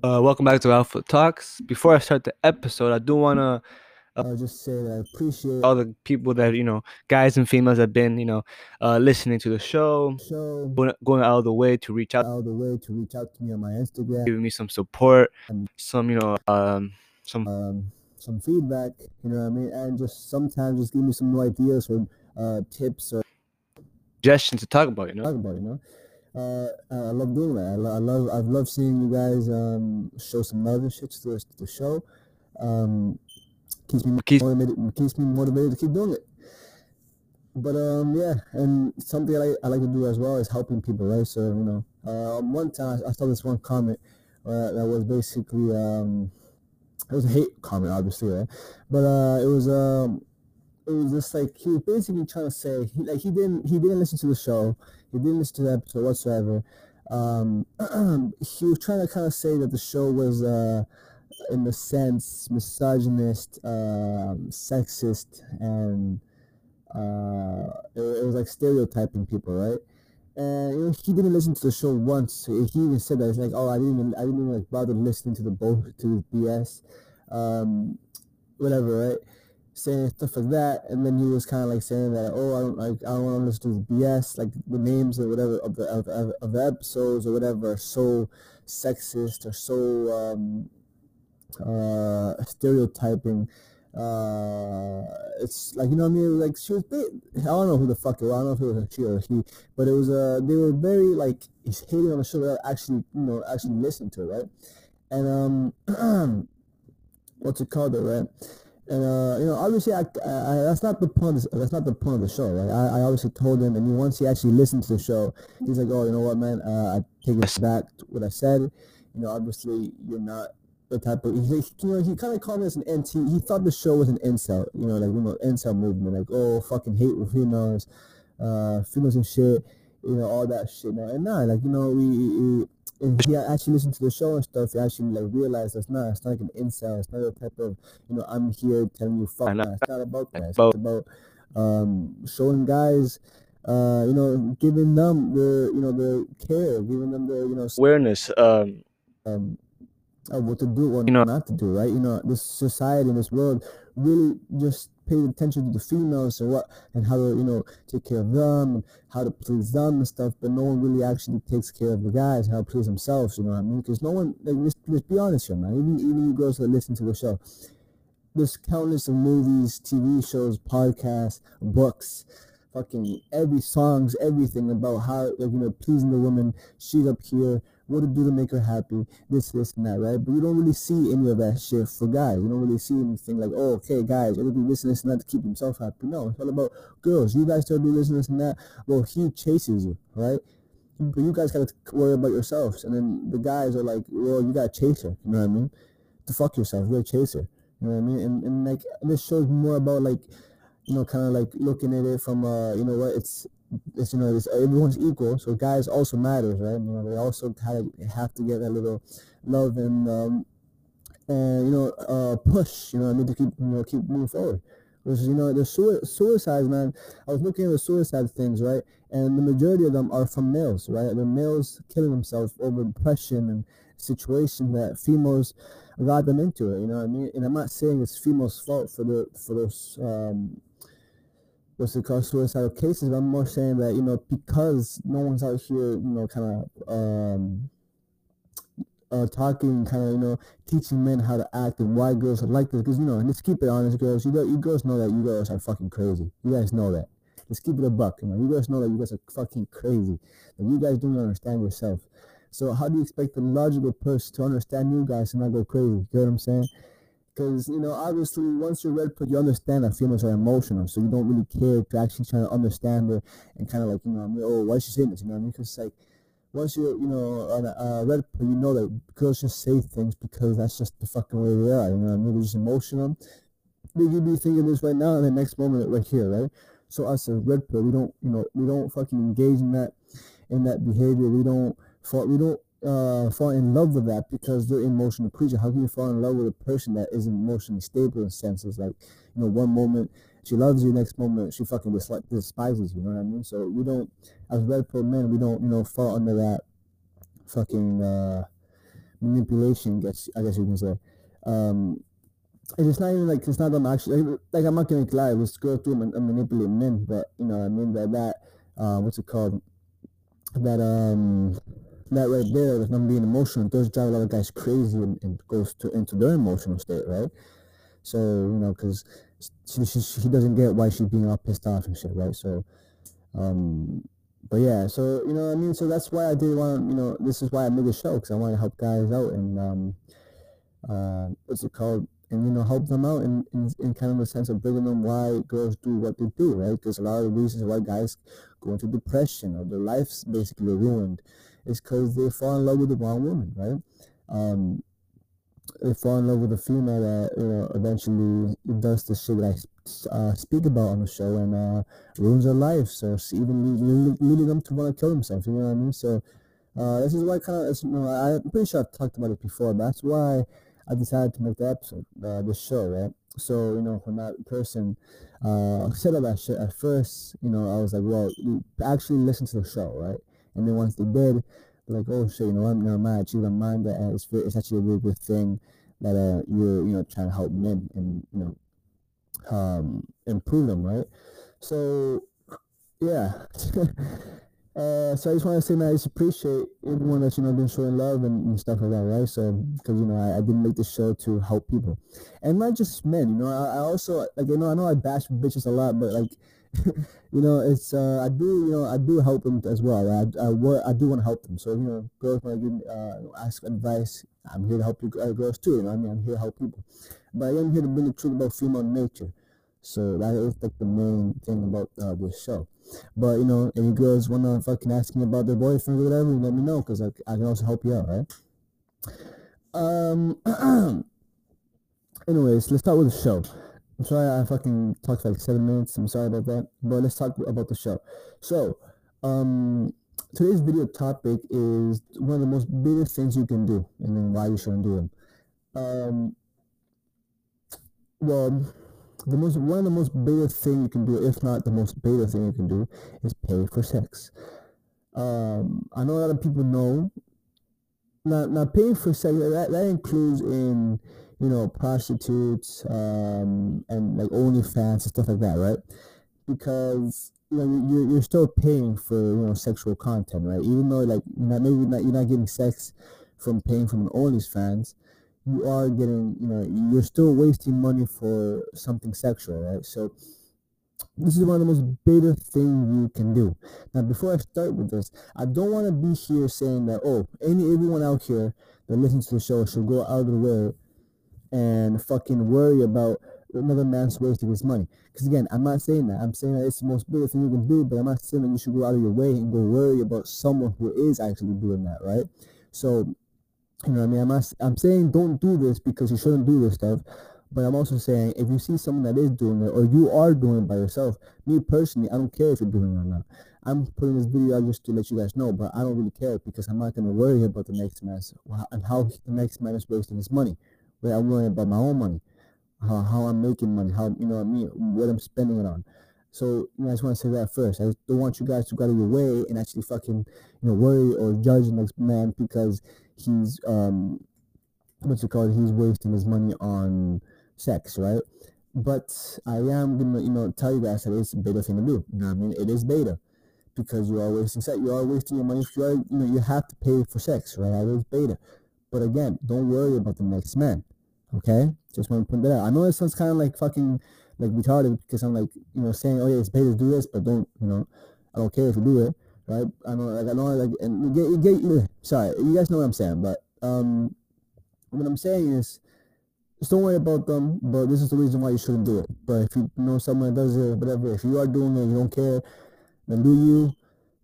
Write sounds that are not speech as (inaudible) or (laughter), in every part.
Uh, welcome back to Alpha Talks. Before I start the episode, I do want to uh, just say that I appreciate all the people that you know, guys and females have been you know, uh, listening to the show, show going, going out of the way to reach out, out of the way to reach out to me on my Instagram, giving me some support, and some you know, um, some um, some feedback. You know what I mean? And just sometimes just give me some new ideas or uh, tips or suggestions to talk about. You know, talk about. You know. Uh, I love doing that. I, lo- I love I've loved seeing you guys um, show some love and shit to the, the show. Um, keeps me Keeps- motivated. Keeps me motivated to keep doing it. But um, yeah, and something I, I like to do as well is helping people, right? So you know, uh, one time I saw this one comment uh, that was basically um, it was a hate comment, obviously, right? But uh, it was um, it was just like he was basically trying to say he like he didn't he didn't listen to the show, he didn't listen to the episode whatsoever. Um, (clears throat) he was trying to kind of say that the show was uh, in the sense misogynist, um, sexist, and uh, it, it was like stereotyping people, right? And you know, he didn't listen to the show once. He even said that it's like, oh, I didn't, even, I didn't even like bother listening to the both to the BS, um, whatever, right? Saying stuff like that, and then he was kind of like saying that, oh, I don't like, I don't want to listen to BS, like the names or whatever of the of, of, of the episodes or whatever are so sexist or so um, uh, stereotyping. Uh, it's like you know what I mean. Like she was, I don't know who the fuck it was. I don't know if it was a she or a he, but it was. Uh, they were very like hating on the show without actually, you know, actually listening to it, right? And um, (clears throat) what's it called, it, right? And uh, you know, obviously, I, I, that's not the point. Of, that's not the point of the show, right? I, I obviously told him, and once he actually listened to the show, he's like, "Oh, you know what, man? Uh, I take it back what I said. You know, obviously, you're not the type of he, you know he kind of called us an NT. He thought the show was an incel, you know, like you know incel movement, like oh fucking hate with females, uh, females and shit, you know all that shit. Now and nah, like you know we, we and he actually listened to the show and stuff. He actually like realized that's not it's not like an incel. It's not a type of you know I'm here telling you fuck. Nah, it's not about that. It's about um, showing guys. Uh, you know, giving them the you know the care, giving them the you know awareness. Um, um, of what to do or You know- not to do, right? You know, this society, in this world really just pays attention to the females and what and how to, you know, take care of them and how to please them and stuff, but no one really actually takes care of the guys how to please themselves, you know what I mean? Because no one, like, let's, let's be honest here, man. Even, even you girls that listen to the show, there's countless of movies, TV shows, podcasts, books, fucking every songs, everything about how like, you know pleasing the woman. She's up here, what to do to make her happy, this, this, and that, right? But you don't really see any of that shit for guys. You don't really see anything like, oh, okay, guys, you do this and this and that to keep himself happy. No, it's all about girls. You guys start doing this and this and that. Well, he chases you, right? But you guys gotta worry about yourselves, and then the guys are like, well, you gotta chase her. You know what I mean? To fuck yourself, you're a chaser. You know what I mean? And and like this shows more about like, you know, kind of like looking at it from uh, you know what, it's it's you know, it's, everyone's equal, so guys also matters, right? You know, they also kind of have to get that little love and um, and you know, uh, push. You know, I mean to keep you know keep moving forward. Which you know, the sui- suicides, man. I was looking at the suicide things, right? And the majority of them are from males, right? The males killing themselves over depression and situation that females got them into it. You know what I mean? And I'm not saying it's females' fault for the for those um, it called suicidal cases. But I'm more saying that you know because no one's out here, you know, kind of um, uh, talking, kind of you know teaching men how to act and why girls are like this. Because you know, let's keep it honest, girls. You, you girls know that you girls are fucking crazy. You guys know that. Let's keep it a buck. You know, you guys know that you guys are fucking crazy. That you guys don't understand yourself. So how do you expect the logical person to understand you guys and not go crazy? You know what I'm saying? Because you know, obviously, once you're red pill, you understand that females are emotional, so you don't really care to actually try to understand her and kind of like you know, I mean, oh, why is she saying this? You know what I mean? Because like once you're you know on a uh, red pill, you know that girls just say things because that's just the fucking way they are. You know what I mean? They're just emotional. They could be thinking this right now, and the next moment right here, right? So us as red pill, we don't you know we don't fucking engage in that in that behavior. We don't we don't uh, fall in love with that because they're emotional creature. How can you fall in love with a person that isn't emotionally stable in senses? Like, you know, one moment she loves you, next moment she fucking despises you. You know what I mean? So we don't, as red pill men, we don't, you know, fall under that fucking uh, manipulation. Guess I guess you can say. Um, and it's not even like it's not them actually like, like I'm not gonna lie. It was do man- manipulate men, but you know what I mean that that uh, what's it called? That um that right there, with them being emotional, it does drive a lot of guys crazy and, and goes to into their emotional state, right? So you know, because she, she, she doesn't get why she's being all pissed off and shit, right? So, um, but yeah, so you know, I mean, so that's why I did want, you know, this is why I made the show because I want to help guys out and um, uh, what's it called? And you know, help them out in, in, in kind of the sense of bringing them why girls do what they do, right? Because a lot of the reasons why guys go into depression or their lives basically ruined is because they fall in love with the wrong woman, right? Um, they fall in love with a female that you know eventually does the shit that I uh, speak about on the show and uh, ruins their life. So even leading, them to want to kill themselves. You know what I mean? So uh, this is why kind of you know, I'm pretty sure I've talked about it before, but that's why I decided to make the episode, uh, this show, right? So you know when that person uh, said all that shit at first, you know I was like, well, actually listen to the show, right? And then once they did, like, oh shit, you know, I'm never mind. She's don't mind that uh, it's it's actually a really good thing that uh you're you know trying to help men and you know um improve them, right? So yeah. (laughs) uh, so I just want to say, man, I just appreciate everyone that's you know been showing love and, and stuff like that, right? So because you know I, I didn't make this show to help people, and not just men. You know, I, I also like you know I know I bash bitches a lot, but like (laughs) you know, it's uh, I do you know I do help them as well. I I, I do want to help them. So you know, girls want to uh, ask advice. I'm here to help you uh, girls too. You know, I mean, I'm here to help people, but I am here to bring the truth about female nature. So that is like the main thing about uh, this show. But you know, any girls wanna fucking ask me about their boyfriend or whatever, let me know because I, I can also help you out, right? Um. (clears throat) anyways, let's start with the show. I'm sorry I fucking talked for like seven minutes. I'm sorry about that. But let's talk about the show. So, um, today's video topic is one of the most biggest things you can do, and then why you shouldn't do them. Um, well, the most one of the most biggest thing you can do, if not the most biggest thing you can do, is pay for sex. Um, I know a lot of people know. Now, now paying for sex that, that includes in you know, prostitutes, um, and like OnlyFans and stuff like that, right? Because you know you're you're still paying for you know sexual content, right? Even though like not, maybe not, you're not getting sex from paying from an OnlyFans, you are getting you know you're still wasting money for something sexual, right? So this is one of the most beta things you can do. Now, before I start with this, I don't want to be here saying that oh, any everyone out here that listens to the show should go out of the way and fucking worry about another man's wasting his money. Because again, I'm not saying that. I'm saying that it's the most biggest thing you can do, but I'm not saying that you should go out of your way and go worry about someone who is actually doing that, right? So, you know, what I mean, I'm not, I'm saying don't do this because you shouldn't do this stuff. But I'm also saying if you see someone that is doing it or you are doing it by yourself, me personally, I don't care if you're doing it or not. I'm putting this video out just to let you guys know, but I don't really care because I'm not going to worry about the next man and how the next man is wasting his money I'm worrying about my own money, how, how I'm making money, how you know what I mean, what I'm spending it on. So you know, I just want to say that first. I don't want you guys to go out of your way and actually fucking you know worry or judge the next man because he's um what's it called? He's wasting his money on sex, right? But I am gonna you know tell you guys that it's a beta thing to do. You know what I mean? It is beta because you are wasting sex. You are wasting your money. You are you know you have to pay for sex, right? It is beta. But again, don't worry about the next man. Okay? Just want to put that out. I know it sounds kind of like fucking like retarded because I'm like, you know, saying, oh yeah, it's better to do this, but don't, you know, I don't care if you do it, right? I know, like, I know, like, and you get, you get, sorry, you guys know what I'm saying, but, um, what I'm saying is, just don't worry about them, but this is the reason why you shouldn't do it. But if you know someone that does it, whatever, if you are doing it, you don't care, then do you,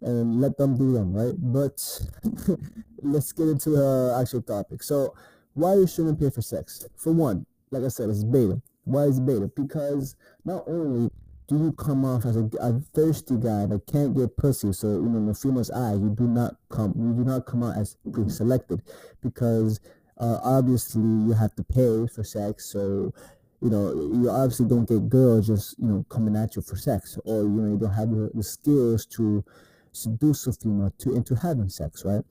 and let them do them, right? But (laughs) let's get into the actual topic. So, why you shouldn't pay for sex? For one, like I said, it's beta. Why is it beta? Because not only do you come off as a, a, thirsty guy that can't get pussy, so you know in the female's eye, you do not come, you do not come out as pre-selected, because uh, obviously you have to pay for sex, so you know you obviously don't get girls just you know coming at you for sex, or you know you don't have the, the skills to seduce a female to into having sex, right?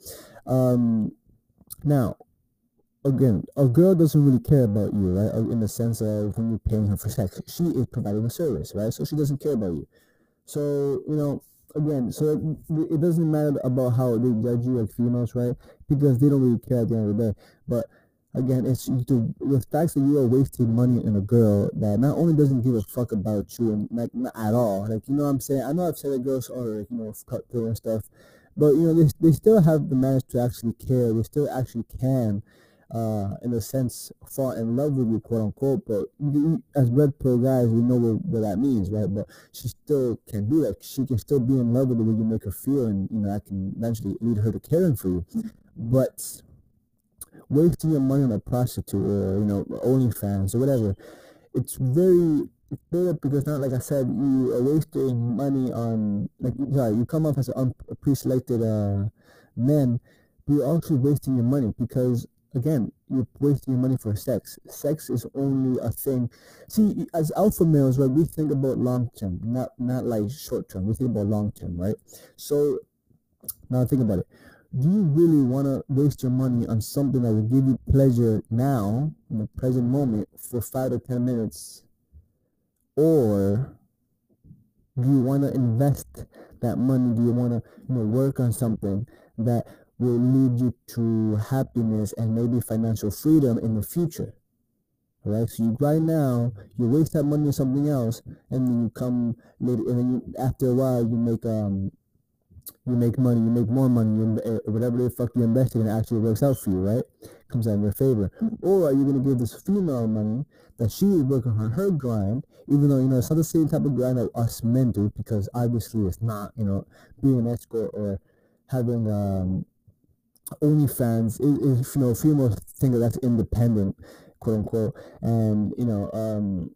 Um, now, again, a girl doesn't really care about you, right? Uh, in the sense of when you're paying her for sex, she is providing a service, right? So she doesn't care about you. So you know, again, so it, doesn't matter about how they judge you like females, right? Because they don't really care at the end of the day. But again, it's the, the fact that you are wasting money on a girl that not only doesn't give a fuck about you and like not at all, like you know what I'm saying. I know I've said that girls are like you know cut through and stuff, but you know they they still have the manage to actually care. They still actually can uh, in a sense, fall in love with you, quote unquote. But as red pill guys, we know what, what that means, right? But she still can do that. She can still be in love with the way you make her feel, and you know that can eventually lead her to caring for you. But wasting your money on a prostitute or you know OnlyFans or whatever, it's very it's bad because not like I said, you are wasting money on like sorry, you come off as an pre-selected uh, men, but you're also wasting your money because again, you're wasting your money for sex. Sex is only a thing. See, as alpha males, right, we think about long term, not not like short term. We think about long term, right? So now think about it. Do you really want to waste your money on something that will give you pleasure now, in the present moment, for five to ten minutes, or do you want to invest that money? Do you want to, you know, work on something that will lead you to happiness and maybe financial freedom in the future. Right? So you right now, you waste that money on something else, and then you come later, and then you, after a while, you make um, you make money, you make more money, you, uh, whatever the fuck you invested in actually works out for you, right? Comes out in your favor. Or are you gonna give this female money that she is working on her grind, even though you know it's not the same type of grind that us men do, because obviously it's not, you know, being an escort or having um OnlyFans is, is you know females think that that's independent, quote unquote, and you know um,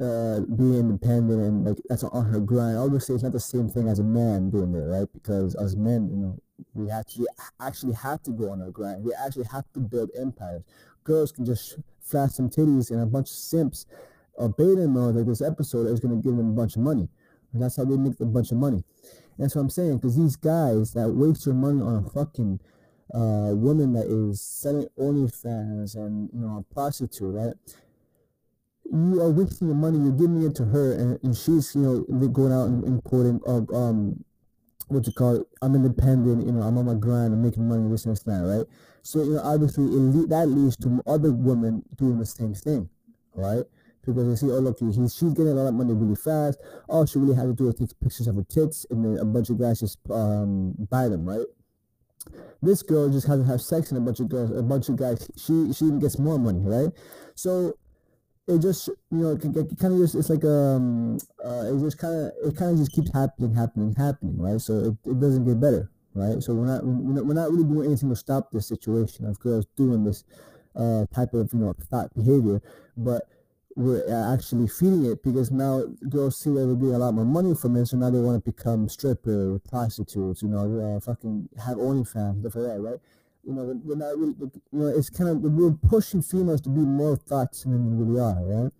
uh, being independent and like that's on her grind. Obviously, it's not the same thing as a man doing it, right? Because as men, you know, we actually actually have to go on our grind. We actually have to build empires. Girls can just flash some titties and a bunch of simps or beta males like this episode is going to give them a bunch of money. And that's how they make a bunch of money. And that's what I'm saying. Because these guys that waste your money on a fucking uh, woman that is selling OnlyFans and you know a prostitute, right? You are wasting your money. You're giving it to her, and, and she's you know going out and, and quoting uh, um what you call it, I'm independent, you know, I'm on my grind, I'm making money, this and that, right? So, you know, obviously le- that leads to other women doing the same thing, right? Because they see, oh, look, he's, she's getting a lot of money really fast. All she really has to do is take pictures of her tits, and then a bunch of guys just um, buy them, right? This girl just has to have sex and a bunch of girls, a bunch of guys. She she even gets more money, right? So it just you know it, kind of just it's like um uh, it just kind of it kind of just keeps happening, happening, happening, right? So it, it doesn't get better, right? So we're not we're not, we're not really doing anything to stop this situation of girls doing this uh type of you know thought behavior, but we're actually feeding it because now girls see that we're getting a lot more money from it, so now they want to become strippers, prostitutes, you know, uh, fucking have OnlyFans, stuff like that, right? You know, we're not really, you know, it's kind of we're pushing females to be more thoughts than they really are, right?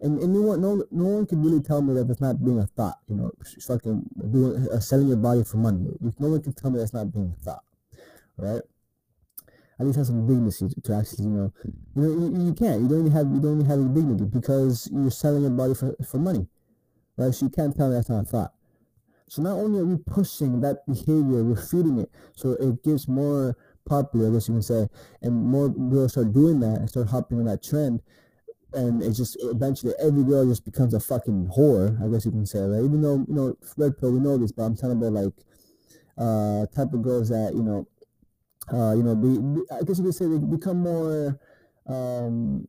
And and you know no no one can really tell me that that's not being a thought, you know, fucking doing uh, selling your body for money. No one can tell me that's not being a thought, right? At least have some dignity to actually, you know, you know, you, you can't. You don't even have you don't even have any dignity because you're selling your body for, for money, right? So you can't tell me that's not a thought. So not only are we pushing that behavior, we're feeding it, so it gets more popular, I guess you can say, and more girls start doing that and start hopping on that trend, and it just eventually every girl just becomes a fucking whore, I guess you can say, right? Even though you know red pill, we know this, but I'm talking about like uh type of girls that you know uh, you know, be, be, I guess you could say they become more um,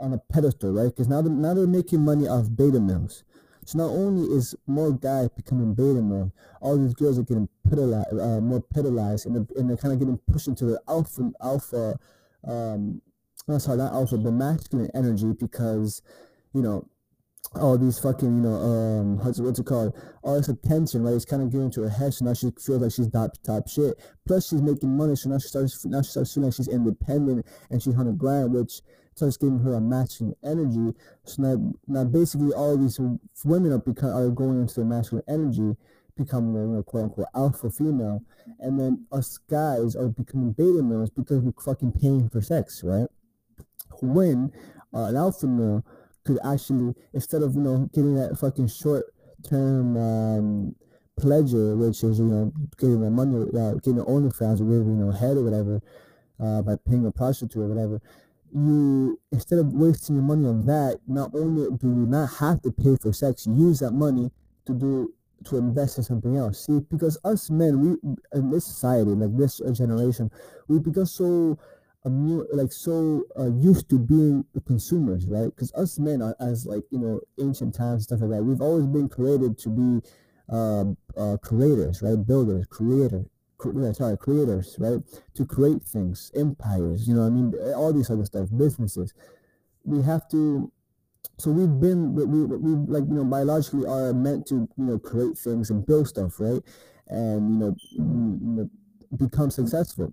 on a pedestal, right? Because now, they're, now they're making money off beta males. So not only is more guys becoming beta male, all these girls are getting pedalized, uh, more pedalized, and they're, and they're kind of getting pushed into the alpha, alpha, um, no, sorry, not alpha, but masculine energy because, you know, all these fucking, you know, um, what's, what's it called? All this attention, right? It's kind of given to her head, so now she feels like she's top top shit. Plus, she's making money, so now she starts now she starts feeling like she's independent and she's on the grind, which starts giving her a masculine energy. So now, now basically, all these women are become are going into their masculine energy becoming the you know, quote unquote alpha female, and then us guys are becoming beta males because we're fucking paying for sex, right? When uh, an alpha male could actually, instead of you know getting that fucking short term um, pleasure, which is you know getting the money, uh, getting the OnlyFans or you know head or whatever, uh, by paying a prostitute or whatever, you instead of wasting your money on that, not only do you not have to pay for sex, use that money to do to invest in something else. See, because us men, we in this society, like this generation, we become so like so uh, used to being the consumers, right? Because us men, are, as like you know, ancient times stuff like that, we've always been created to be uh, uh, creators, right? Builders, creator, cre- sorry, creators, right? To create things, empires, you know, I mean, all these other stuff, businesses. We have to so we've been we, we, we like you know biologically are meant to you know create things and build stuff right and you know, you know become successful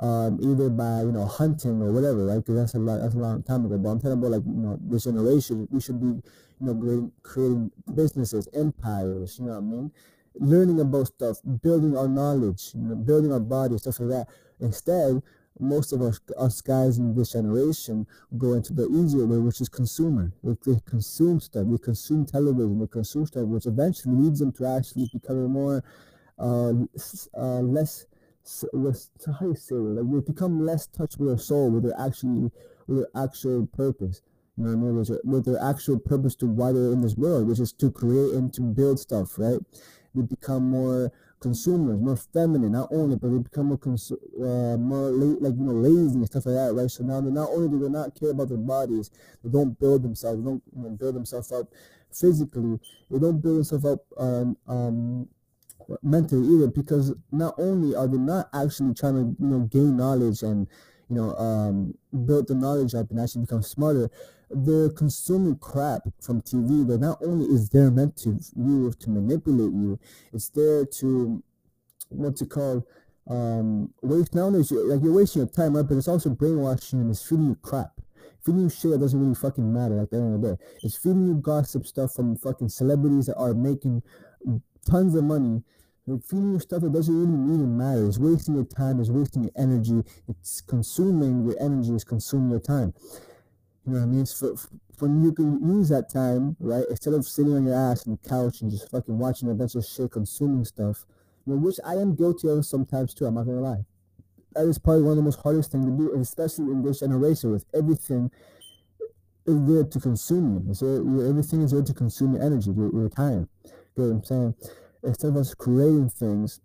um, either by you know hunting or whatever right because that's a lot that's a long time ago but i'm talking about like you know this generation we should be you know creating, creating businesses empires you know what i mean learning about stuff building our knowledge you know building our body stuff like that instead most of us, us guys in this generation go into the easier way, which is consumer. They consume stuff. They consume television. They consume stuff, which eventually leads them to actually becoming more, uh, uh, less, less, how you say it? Like they become less touched with their soul, with their actually, with their actual purpose. You know what I mean? With their, with their actual purpose to why they're in this world, which is to create and to build stuff, right? They become more consumers, more feminine, not only, but they become more, uh, more la- like, you know, lazy and stuff like that, right? So now they not only do they not care about their bodies, they don't build themselves, they don't you know, build themselves up physically, they don't build themselves up um, um, mentally either, because not only are they not actually trying to, you know, gain knowledge and, you know, um, build the knowledge up and actually become smarter, they're consuming crap from TV that not only is there meant to you to manipulate you, it's there to what's it called? Um, waste is you, like you're wasting your time, right? But it's also brainwashing and it's feeding you crap. Feeding you shit that doesn't really fucking matter at the end of the day. It's feeding you gossip stuff from fucking celebrities that are making tons of money feeding you stuff that doesn't really even matter. It's wasting your time, it's wasting your energy, it's consuming your energy, it's consuming your time. You know what I mean? For, when you can use that time, right, instead of sitting on your ass on the couch and just fucking watching a bunch of shit, consuming stuff, you know, which I am guilty of sometimes too. I'm not gonna lie. That is probably one of the most hardest things to do, especially in this generation with everything is there to consume you. So everything is there to consume your energy, your, your time. You what I'm saying? Instead of us creating things,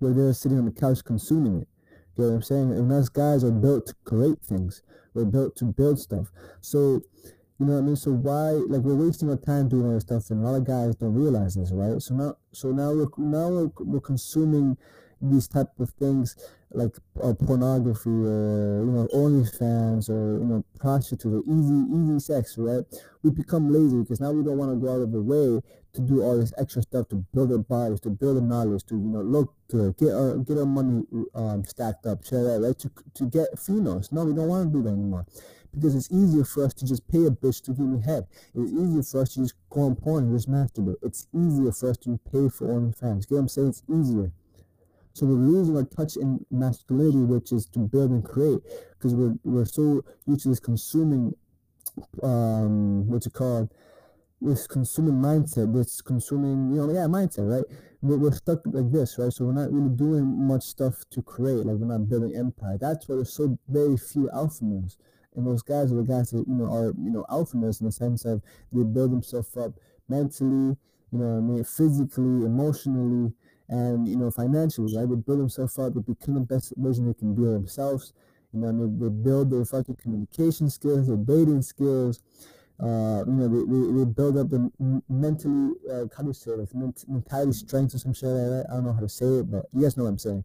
we're there sitting on the couch consuming it. You know what I'm saying? And us guys are built to create things. We're built to build stuff. So, you know what I mean? So why, like, we're wasting our time doing all this stuff, and a lot of guys don't realize this, right? So now, so now we're now we're, we're consuming these type of things like uh, pornography or you know OnlyFans or you know prostitutes or easy easy sex, right? We become lazy because now we don't want to go out of the way to do all this extra stuff to build our bodies, to build our knowledge, to you know look good, get our get our money um, stacked up, share that, right? To to get females. No, we don't want to do that anymore because it's easier for us to just pay a bitch to give me head. It's easier for us to just go on porn and just masturbate. It's easier for us to pay for OnlyFans. Get what I'm saying? It's easier. So we're losing our touch in masculinity, which is to build and create, because we're we're so used to this consuming, um, what's it called, this consuming mindset, this consuming, you know, yeah, mindset, right? We're, we're stuck like this, right? So we're not really doing much stuff to create, like we're not building empire. That's why there's so very few alpha males. And those guys are the guys that, you know, are, you know, alpha males in the sense of they build themselves up mentally, you know I mean, physically, emotionally, and you know financially, right? They build themselves up, they become the best version they can be themselves. You know, I mean, they build their fucking communication skills, their dating skills. Uh, you know, they, they build up the mentally, uh, how do you say it, ment- mentality strength or some shit like that. I don't know how to say it, but you guys know what I'm saying.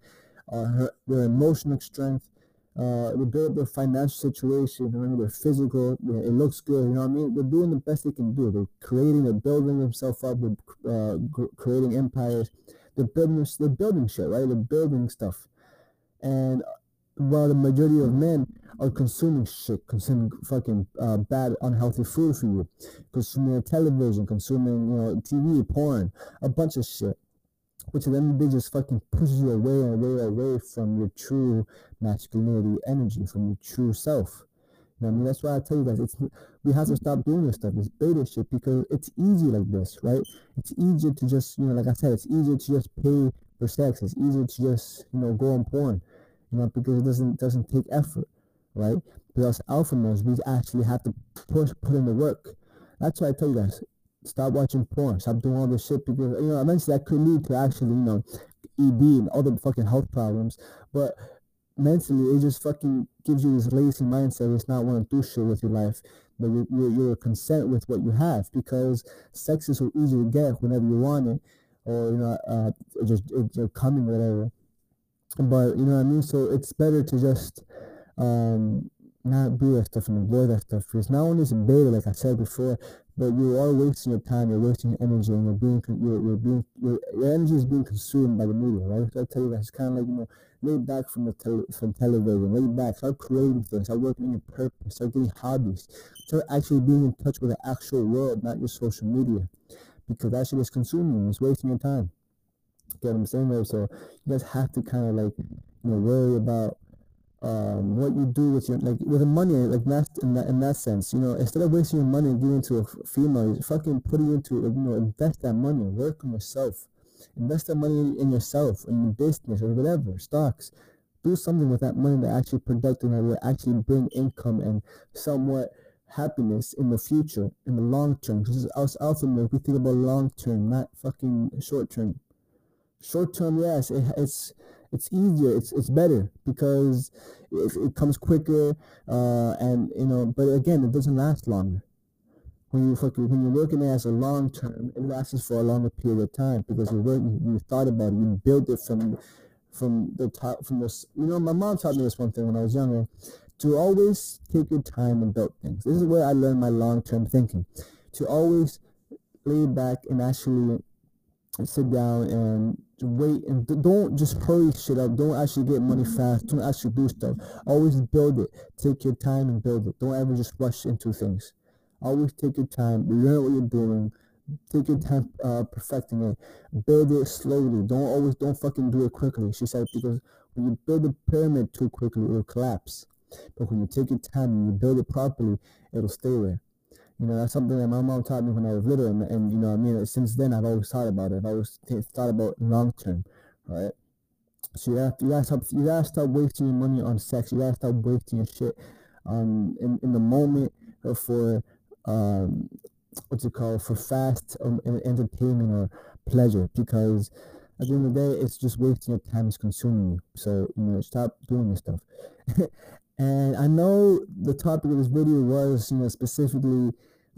Uh, their emotional strength, uh, they build up their financial situation, remember their physical, it looks good, you know what I mean? They're doing the best they can do. They're creating, they're building themselves up, they're uh, creating empires. They're building, they're building shit, right? They're building stuff. And while the majority of men are consuming shit, consuming fucking uh, bad, unhealthy food for you, consuming television, consuming, you know, TV, porn, a bunch of shit. which at the end of the day just fucking pushes you away and away away from your true masculinity energy, from your true self. You know I mean? That's why I tell you guys, it's we have to stop doing this stuff, this beta shit, because it's easy like this, right? It's easier to just, you know, like I said, it's easier to just pay for sex. It's easier to just, you know, go on porn, you know, because it doesn't doesn't take effort, right? Because alpha males, we actually have to push, put in the work. That's why I tell you guys, stop watching porn, stop doing all this shit because you know eventually that could lead to actually, you know, ED and other fucking health problems. But mentally, it just fucking gives you this lazy mindset. It's not want to do shit with your life, but you're, you're, content with what you have because sex is so easy to get whenever you want it, or you know, uh, just you're coming whatever. But you know what I mean. So it's better to just um, not do that stuff and avoid that stuff because not only is it beta, like I said before, but you are wasting your time, you're wasting your energy, and you're being, you're, you're being, your, your energy is being consumed by the media, right? So I tell you that it's kind of like you know, lay back from the tele, from television, lay back, start creating things, start working on your purpose, start getting hobbies, start actually being in touch with the actual world, not your social media, because that shit is consuming, it's wasting your time. Get what I'm saying? So you guys have to kind of like, you know, worry about um, what you do with your like with the money like that in that in that sense you know instead of wasting your money and giving to a female you fucking put it into you know invest that money work on yourself invest that money in yourself in your business or whatever stocks do something with that money that actually productive that will actually bring income and somewhat happiness in the future in the long term because us alpha we think about long term not fucking short term short term yes it, it's it's easier it's it's better because it, it comes quicker uh, and you know but again it doesn't last longer. When you when you're working as a long term it lasts for a longer period of time because working you thought about it you built it from from the top from this you know my mom taught me this one thing when i was younger to always take your time and build things. This is where i learned my long-term thinking to always lay back and actually sit down and wait and don't just hurry shit up. Don't actually get money fast. Don't actually do stuff. Always build it. Take your time and build it. Don't ever just rush into things. Always take your time. Learn what you're doing. Take your time uh, perfecting it. Build it slowly. Don't always don't fucking do it quickly. She said because when you build a pyramid too quickly, it'll collapse. But when you take your time and you build it properly, it'll stay there. You know, that's something that my mom taught me when I was little, and, and you know, I mean, since then I've always thought about it. I've always th- thought about long term, right? So you have you gotta stop you gotta stop wasting your money on sex. You gotta stop wasting your shit um in, in the moment for um what's it called for fast um, entertainment or pleasure because at the end of the day it's just wasting your time it's consuming you so you know stop doing this stuff (laughs) And I know the topic of this video was, you know, specifically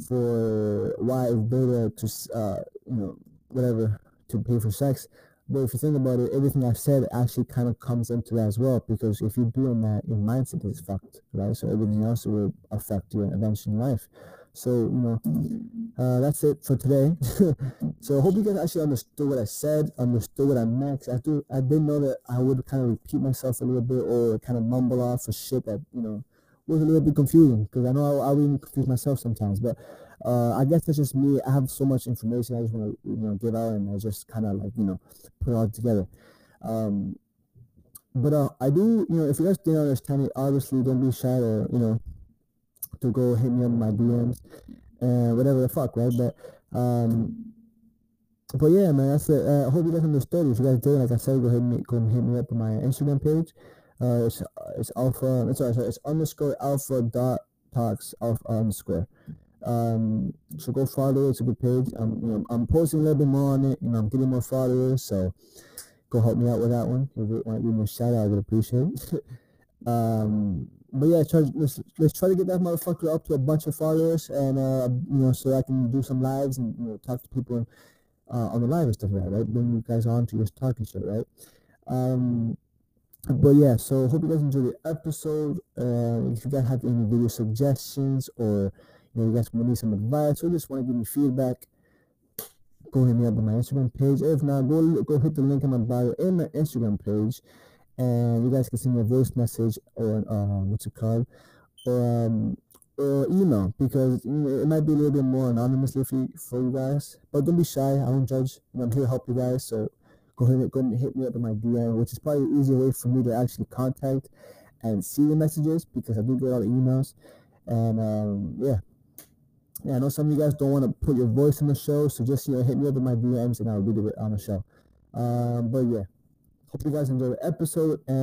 for why better to, uh, you know, whatever, to pay for sex. But if you think about it, everything I've said actually kind of comes into that as well. Because if you're doing that, your mindset is fucked, right? So everything else will affect you eventually in life. So, you know, uh, that's it for today. (laughs) so I hope you guys actually understood what I said, understood what I meant. I do, I did know that I would kind of repeat myself a little bit or kind of mumble off for shit that, you know, was a little bit confusing because I know I, I confuse myself sometimes. But uh, I guess that's just me. I have so much information I just want to, you know, give out and I just kind of like, you know, put it all together. Um, but uh, I do, you know, if you guys didn't understand it, obviously don't be shy or, you know, to go hit me up in my DMs and whatever the fuck, right? But um, but yeah, man, that's it. Uh, I hope you guys understood. If you guys did, like I said, go ahead and go hit me up on my Instagram page. Uh, it's it's alpha. It's sorry, sorry, it's underscore alpha dot talks alpha underscore. Um, so go follow it. It's a good page. I'm you know I'm posting a little bit more on it. You know I'm getting more followers, so go help me out with that one. If you want to give me a shout out, I would appreciate it. (laughs) um but yeah, try, let's let's try to get that motherfucker up to a bunch of followers, and uh, you know, so I can do some lives and you know talk to people uh, on the live and stuff like that, right? Bring you guys on to just talking shit, right? Um, but yeah, so hope you guys enjoy the episode. Uh, if you guys have any video suggestions or you know you guys want need some advice or just want to give me feedback, go hit me up on my Instagram page. If not, go go hit the link in my bio in my Instagram page and you guys can send me a voice message or uh, what's it called or um, or email because you know, it might be a little bit more anonymously for you, for you guys but don't be shy i don't judge i'm here to help you guys so go ahead go hit me up in my DM, which is probably the easier way for me to actually contact and see the messages because I do get all the emails. And um, yeah. Yeah, I know some of you guys don't want to put your voice in the show, so just you know hit me up in my DMs and I'll read it on the show. Um, but yeah, hope you guys enjoy the episode and